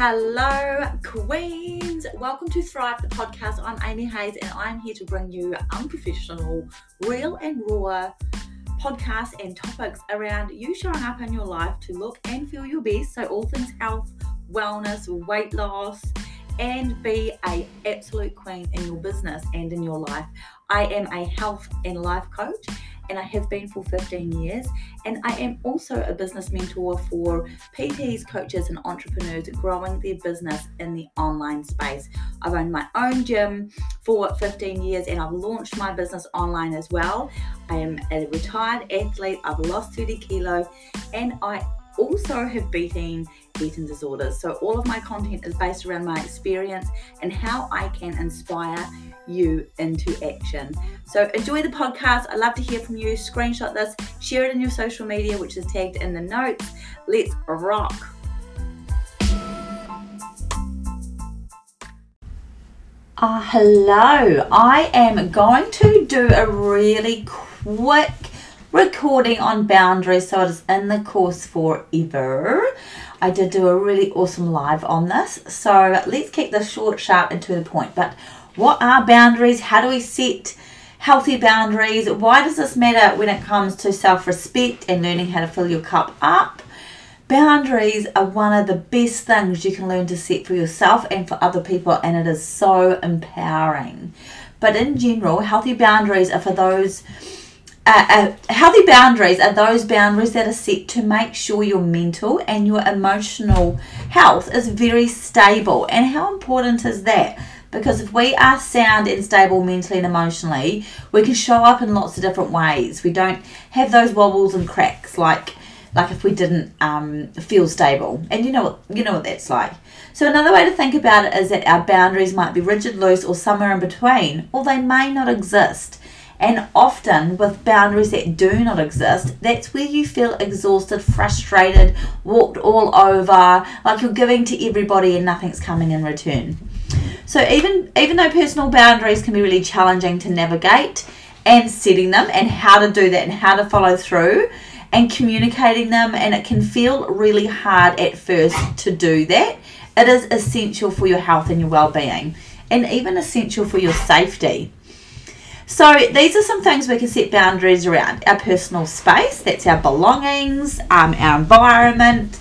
Hello, Queens. Welcome to Thrive the podcast. I'm Amy Hayes, and I'm here to bring you unprofessional, real, and raw podcasts and topics around you showing up in your life to look and feel your best. So, all things health, wellness, weight loss, and be a absolute queen in your business and in your life. I am a health and life coach and I have been for 15 years. And I am also a business mentor for PTs, coaches, and entrepreneurs growing their business in the online space. I've owned my own gym for 15 years and I've launched my business online as well. I am a retired athlete, I've lost 30 kilo, and I also have beaten eating disorders. So all of my content is based around my experience and how I can inspire you into action. So enjoy the podcast. I love to hear from you. Screenshot this, share it in your social media, which is tagged in the notes. Let's rock. Uh, hello, I am going to do a really quick recording on boundaries so it is in the course forever. I did do a really awesome live on this, so let's keep this short, sharp, and to the point. But what are boundaries? How do we set healthy boundaries? Why does this matter when it comes to self respect and learning how to fill your cup up? Boundaries are one of the best things you can learn to set for yourself and for other people, and it is so empowering. But in general, healthy boundaries are for those. Uh, uh, healthy boundaries are those boundaries that are set to make sure your mental and your emotional health is very stable. And how important is that? Because if we are sound and stable mentally and emotionally, we can show up in lots of different ways. We don't have those wobbles and cracks like like if we didn't um, feel stable. And you know what you know what that's like. So another way to think about it is that our boundaries might be rigid, loose, or somewhere in between, or they may not exist. And often, with boundaries that do not exist, that's where you feel exhausted, frustrated, walked all over, like you're giving to everybody and nothing's coming in return. So even even though personal boundaries can be really challenging to navigate and setting them and how to do that and how to follow through and communicating them and it can feel really hard at first to do that. It is essential for your health and your well-being and even essential for your safety. So these are some things we can set boundaries around. Our personal space, that's our belongings, um, our environment,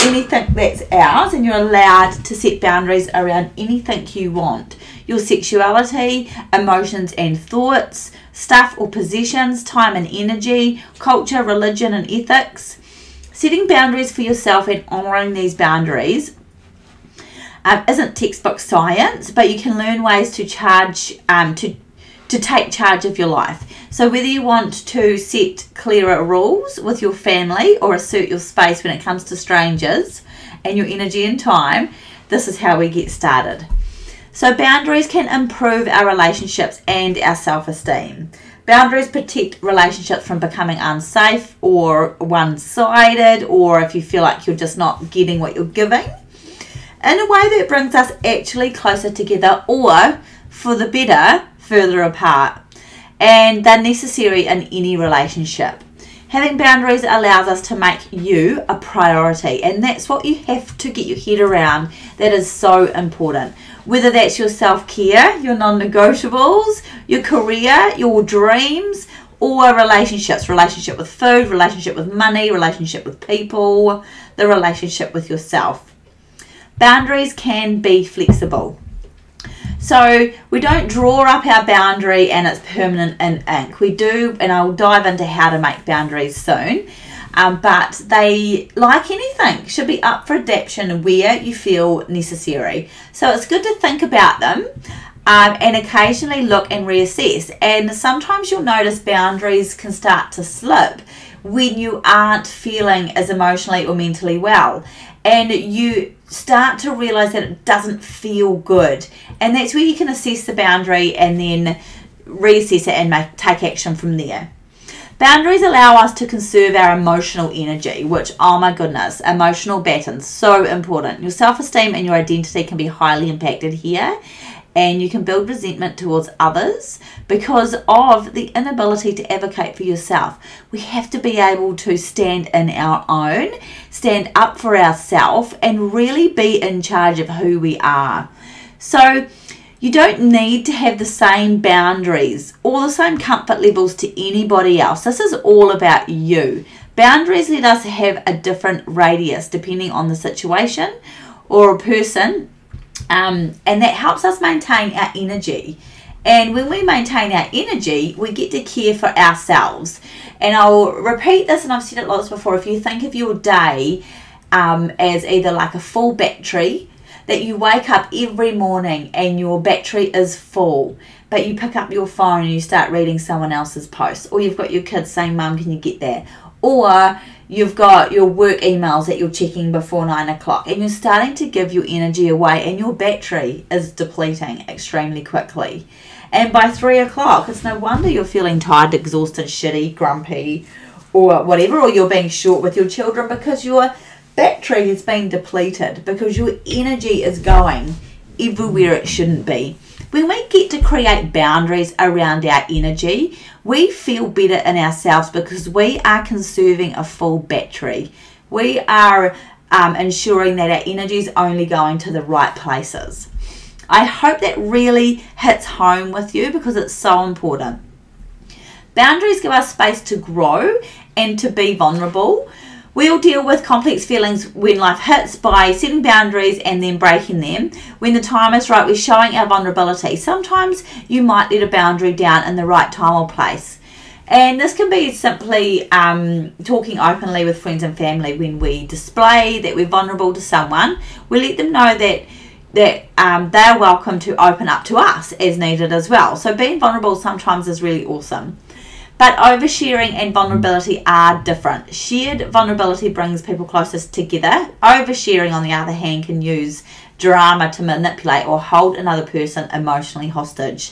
anything that's ours and you're allowed to set boundaries around anything you want your sexuality, emotions and thoughts, stuff or possessions, time and energy, culture, religion and ethics. Setting boundaries for yourself and honouring these boundaries um, isn't textbook science, but you can learn ways to charge um, to to take charge of your life. So, whether you want to set clearer rules with your family or assert your space when it comes to strangers and your energy and time, this is how we get started. So, boundaries can improve our relationships and our self esteem. Boundaries protect relationships from becoming unsafe or one sided, or if you feel like you're just not getting what you're giving, in a way that brings us actually closer together or, for the better, further apart and they're necessary in any relationship. Having boundaries allows us to make you a priority, and that's what you have to get your head around. That is so important. Whether that's your self care, your non negotiables, your career, your dreams, or relationships relationship with food, relationship with money, relationship with people, the relationship with yourself. Boundaries can be flexible. So we don't draw up our boundary and it's permanent in ink. We do, and I'll dive into how to make boundaries soon. Um, but they, like anything, should be up for adaptation where you feel necessary. So it's good to think about them um, and occasionally look and reassess. And sometimes you'll notice boundaries can start to slip when you aren't feeling as emotionally or mentally well. And you start to realize that it doesn't feel good. And that's where you can assess the boundary and then reassess it and make, take action from there. Boundaries allow us to conserve our emotional energy, which, oh my goodness, emotional battens, so important. Your self esteem and your identity can be highly impacted here. And you can build resentment towards others because of the inability to advocate for yourself. We have to be able to stand in our own, stand up for ourselves, and really be in charge of who we are. So, you don't need to have the same boundaries or the same comfort levels to anybody else. This is all about you. Boundaries let us have a different radius depending on the situation or a person, um, and that helps us maintain our energy. And when we maintain our energy, we get to care for ourselves. And I'll repeat this, and I've said it lots before. If you think of your day um, as either like a full battery, that you wake up every morning and your battery is full, but you pick up your phone and you start reading someone else's post, or you've got your kids saying, Mum, can you get that? Or you've got your work emails that you're checking before nine o'clock and you're starting to give your energy away and your battery is depleting extremely quickly. And by three o'clock, it's no wonder you're feeling tired, exhausted, shitty, grumpy, or whatever, or you're being short with your children because your battery has been depleted because your energy is going everywhere it shouldn't be. When we get to create boundaries around our energy, we feel better in ourselves because we are conserving a full battery. We are um, ensuring that our energy is only going to the right places. I hope that really hits home with you because it's so important. Boundaries give us space to grow and to be vulnerable. We'll deal with complex feelings when life hits by setting boundaries and then breaking them. When the time is right, we're showing our vulnerability. Sometimes you might let a boundary down in the right time or place. And this can be simply um, talking openly with friends and family when we display that we're vulnerable to someone. We let them know that that um, they're welcome to open up to us as needed as well. So being vulnerable sometimes is really awesome. But oversharing and vulnerability are different. Shared vulnerability brings people closest together. Oversharing, on the other hand, can use drama to manipulate or hold another person emotionally hostage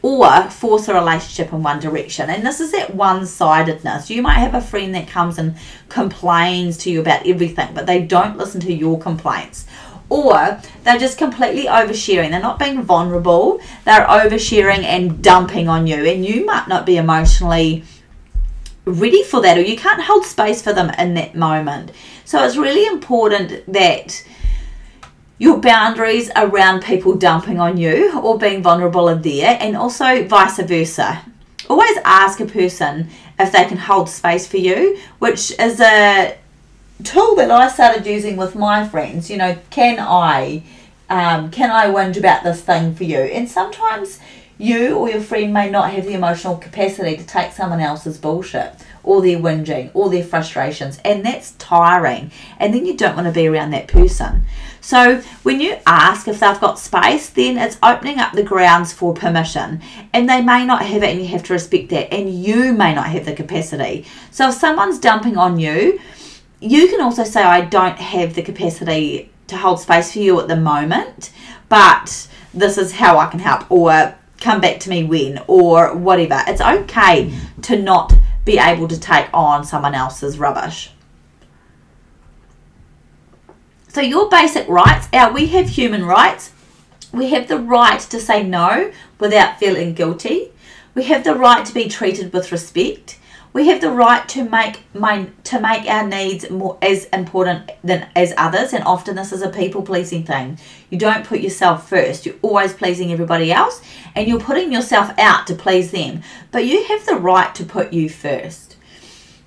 or force a relationship in one direction. And this is that one sidedness. You might have a friend that comes and complains to you about everything, but they don't listen to your complaints or they're just completely oversharing. They're not being vulnerable, they're oversharing and dumping on you, and you might not be emotionally ready for that, or you can't hold space for them in that moment. So it's really important that your boundaries around people dumping on you or being vulnerable are there, and also vice versa. Always ask a person if they can hold space for you, which is a tool that I started using with my friends. You know, can I, um, can I whinge about this thing for you? And sometimes you or your friend may not have the emotional capacity to take someone else's bullshit or their whinging or their frustrations, and that's tiring. And then you don't want to be around that person. So when you ask if they've got space, then it's opening up the grounds for permission. And they may not have it, and you have to respect that. And you may not have the capacity. So if someone's dumping on you, you can also say, I don't have the capacity to hold space for you at the moment, but this is how I can help, or come back to me when, or whatever. It's okay to not be able to take on someone else's rubbish. So, your basic rights are we have human rights. We have the right to say no without feeling guilty. We have the right to be treated with respect. We have the right to make my to make our needs more as important than as others, and often this is a people pleasing thing. You don't put yourself first. You're always pleasing everybody else, and you're putting yourself out to please them. But you have the right to put you first.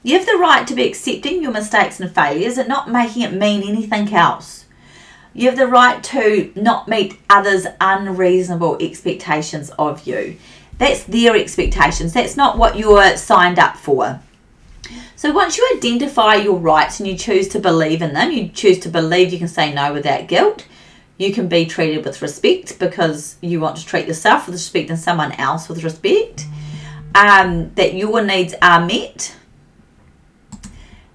You have the right to be accepting your mistakes and failures and not making it mean anything else. You have the right to not meet others' unreasonable expectations of you. That's their expectations. That's not what you're signed up for. So once you identify your rights and you choose to believe in them, you choose to believe you can say no without guilt. You can be treated with respect because you want to treat yourself with respect and someone else with respect. Um, that your needs are met.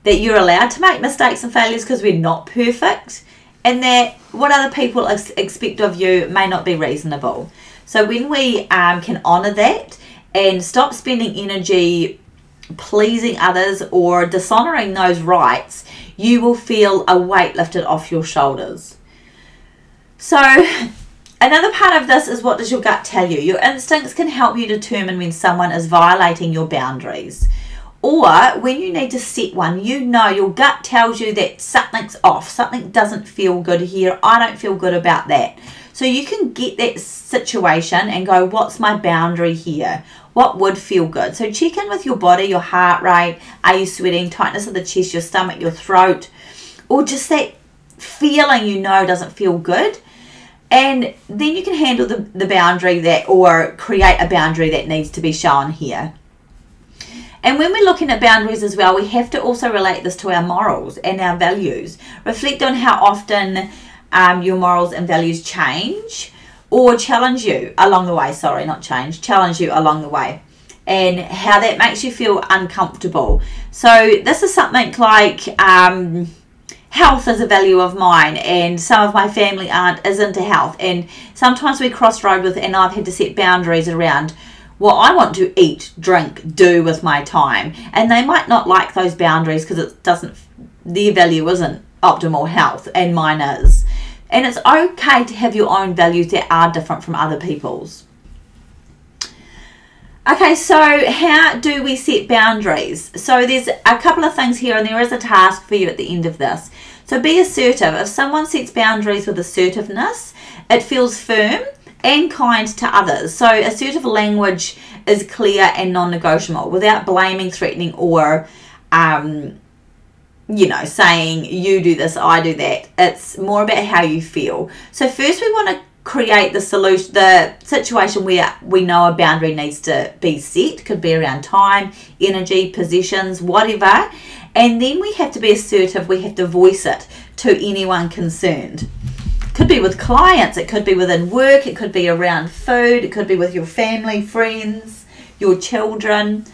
That you're allowed to make mistakes and failures because we're not perfect. And that what other people ex- expect of you may not be reasonable. So when we um, can honor that and stop spending energy pleasing others or dishonoring those rights, you will feel a weight lifted off your shoulders. So Another part of this is what does your gut tell you? Your instincts can help you determine when someone is violating your boundaries. Or when you need to set one, you know your gut tells you that something's off, something doesn't feel good here, I don't feel good about that. So you can get that situation and go, what's my boundary here? What would feel good? So check in with your body, your heart rate. Are you sweating? Tightness of the chest, your stomach, your throat, or just that feeling you know doesn't feel good. And then you can handle the, the boundary that or create a boundary that needs to be shown here. And when we're looking at boundaries as well, we have to also relate this to our morals and our values. Reflect on how often um, your morals and values change or challenge you along the way. Sorry, not change, challenge you along the way. And how that makes you feel uncomfortable. So, this is something like um, health is a value of mine, and some of my family aren't as into health. And sometimes we cross road with, and I've had to set boundaries around what I want to eat, drink, do with my time. And they might not like those boundaries because it doesn't, their value isn't optimal health and mine is. And it's okay to have your own values that are different from other people's. Okay, so how do we set boundaries? So there's a couple of things here, and there is a task for you at the end of this. So be assertive. If someone sets boundaries with assertiveness, it feels firm and kind to others. So assertive language is clear and non-negotiable without blaming, threatening, or um, you know, saying you do this, I do that. It's more about how you feel. So first we want to create the solution the situation where we know a boundary needs to be set could be around time energy positions whatever and then we have to be assertive we have to voice it to anyone concerned could be with clients, it could be within work, it could be around food, it could be with your family, friends, your children.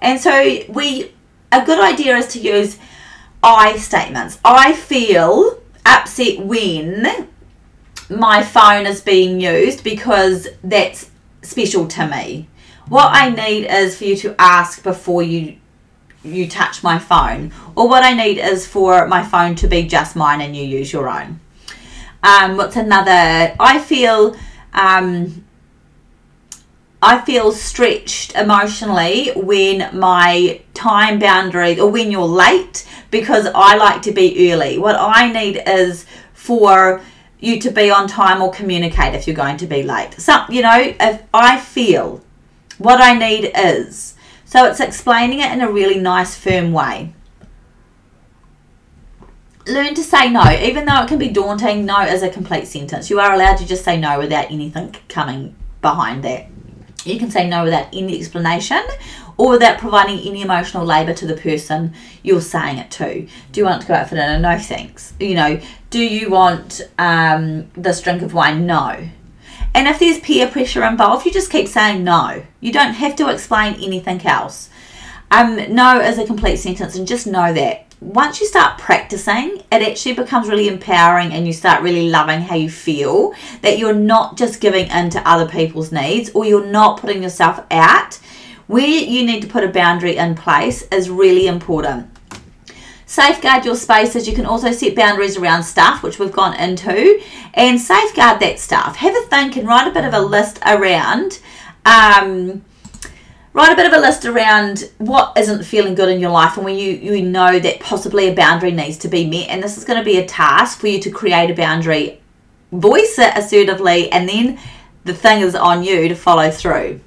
And so we a good idea is to use I statements. I feel upset when my phone is being used because that's special to me. What I need is for you to ask before you you touch my phone or what I need is for my phone to be just mine and you use your own. Um, what's another? I feel um, I feel stretched emotionally when my time boundary or when you're late because I like to be early. What I need is for you to be on time or communicate if you're going to be late. So, you know, if I feel what I need is. So it's explaining it in a really nice, firm way learn to say no, even though it can be daunting. No is a complete sentence. You are allowed to just say no without anything coming behind that. You can say no without any explanation or without providing any emotional labour to the person you're saying it to. Do you want to go out for dinner? No, thanks. You know, do you want um, this drink of wine? No. And if there's peer pressure involved, you just keep saying no. You don't have to explain anything else. Um, no is a complete sentence, and just know that once you start practicing, it actually becomes really empowering and you start really loving how you feel that you're not just giving in to other people's needs or you're not putting yourself out. Where you need to put a boundary in place is really important. Safeguard your spaces. You can also set boundaries around stuff, which we've gone into, and safeguard that stuff. Have a think and write a bit of a list around. Um, write a bit of a list around what isn't feeling good in your life and when you, you know that possibly a boundary needs to be met. And this is going to be a task for you to create a boundary, voice it assertively, and then the thing is on you to follow through.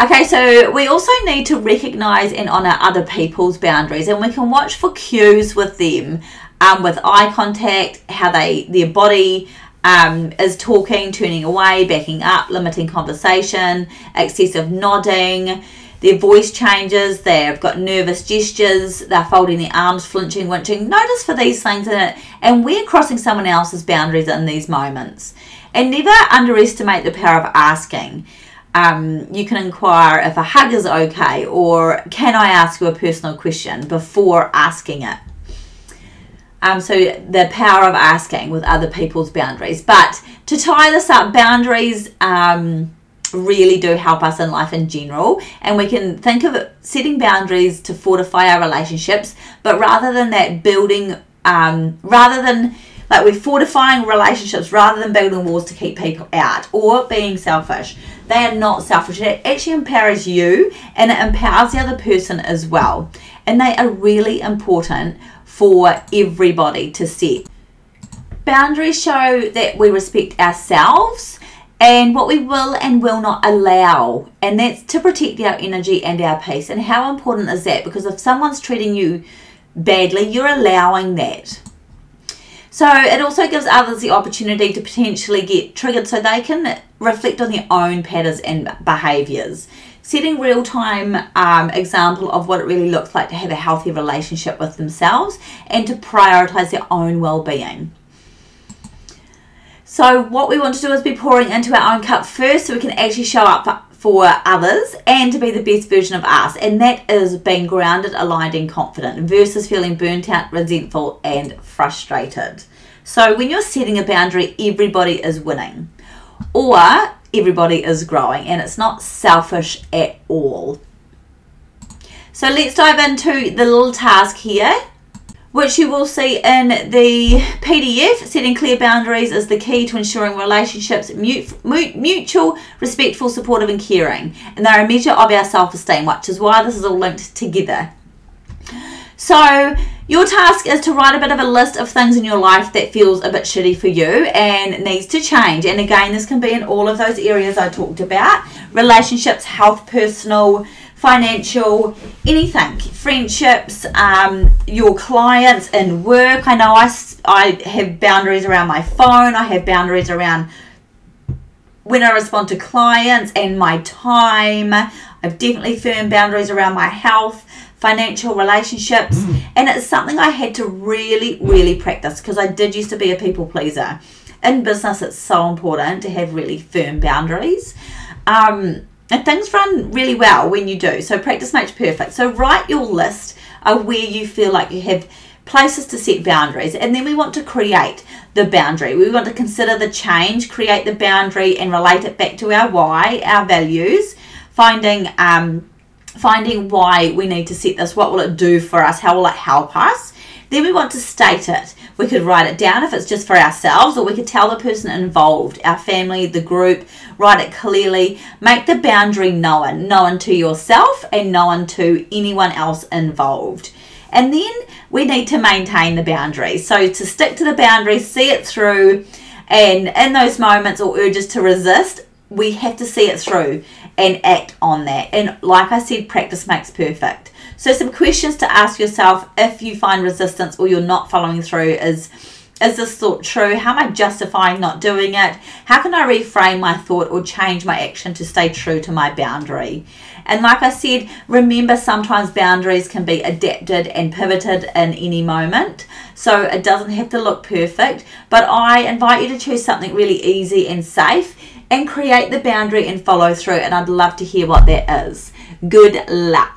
Okay, so we also need to recognize and honor other people's boundaries, and we can watch for cues with them, um, with eye contact, how they, their body, um, is talking, turning away, backing up, limiting conversation, excessive nodding. Their voice changes, they've got nervous gestures, they're folding their arms, flinching, winching. Notice for these things in it, and we're crossing someone else's boundaries in these moments. And never underestimate the power of asking. Um, you can inquire if a hug is okay, or can I ask you a personal question before asking it. Um, so the power of asking with other people's boundaries. But to tie this up, boundaries um, really do help us in life in general. And we can think of setting boundaries to fortify our relationships, but rather than that, building, um, rather than Like we're fortifying relationships rather than building walls to keep people out or being selfish. They are not selfish. It actually empowers you and it empowers the other person as well. And they are really important for everybody to set. Boundaries show that we respect ourselves and what we will and will not allow. And that's to protect our energy and our peace. And how important is that? Because if someone's treating you badly, you're allowing that. So it also gives others the opportunity to potentially get triggered so they can reflect on their own patterns and behaviors. Setting real time um, example of what it really looks like to have a healthy relationship with themselves and to prioritize their own well being. So, what we want to do is be pouring into our own cup first so we can actually show up for others and to be the best version of us. And that is being grounded, aligned, and confident versus feeling burnt out, resentful, and frustrated. So, when you're setting a boundary, everybody is winning or everybody is growing, and it's not selfish at all. So, let's dive into the little task here which you will see in the PDF. Setting clear boundaries is the key to ensuring relationships mutual, respectful, supportive, and caring. And they're a measure of our self esteem, which is why this is all linked together. So, your task is to write a bit of a list of things in your life that feels a bit shitty for you and needs to change. And again, this can be in all of those areas I talked about relationships, health, personal, financial, anything, friendships, um, your clients and work. I know I, I have boundaries around my phone, I have boundaries around when I respond to clients and my time. I've definitely firm boundaries around my health, financial relationships, mm. and it's something I had to really, really practice because I did used to be a people pleaser. In business, it's so important to have really firm boundaries. Um, and things run really well when you do. So practice makes perfect. So write your list of where you feel like you have places to set boundaries. And then we want to create the boundary. We want to consider the change, create the boundary and relate it back to our why, our values, finding um finding why we need to set this. What will it do for us? How will it help us? Then we want to state it. We could write it down if it's just for ourselves, or we could tell the person involved, our family, the group, write it clearly. Make the boundary known, known to yourself and known to anyone else involved. And then we need to maintain the boundary. So to stick to the boundary, see it through, and in those moments or urges to resist, we have to see it through and act on that. And like I said, practice makes perfect. So some questions to ask yourself if you find resistance or you're not following through is is this thought true? How am I justifying not doing it? How can I reframe my thought or change my action to stay true to my boundary? And like I said, remember sometimes boundaries can be adapted and pivoted in any moment. So it doesn't have to look perfect. But I invite you to choose something really easy and safe and create the boundary and follow through. And I'd love to hear what that is. Good luck.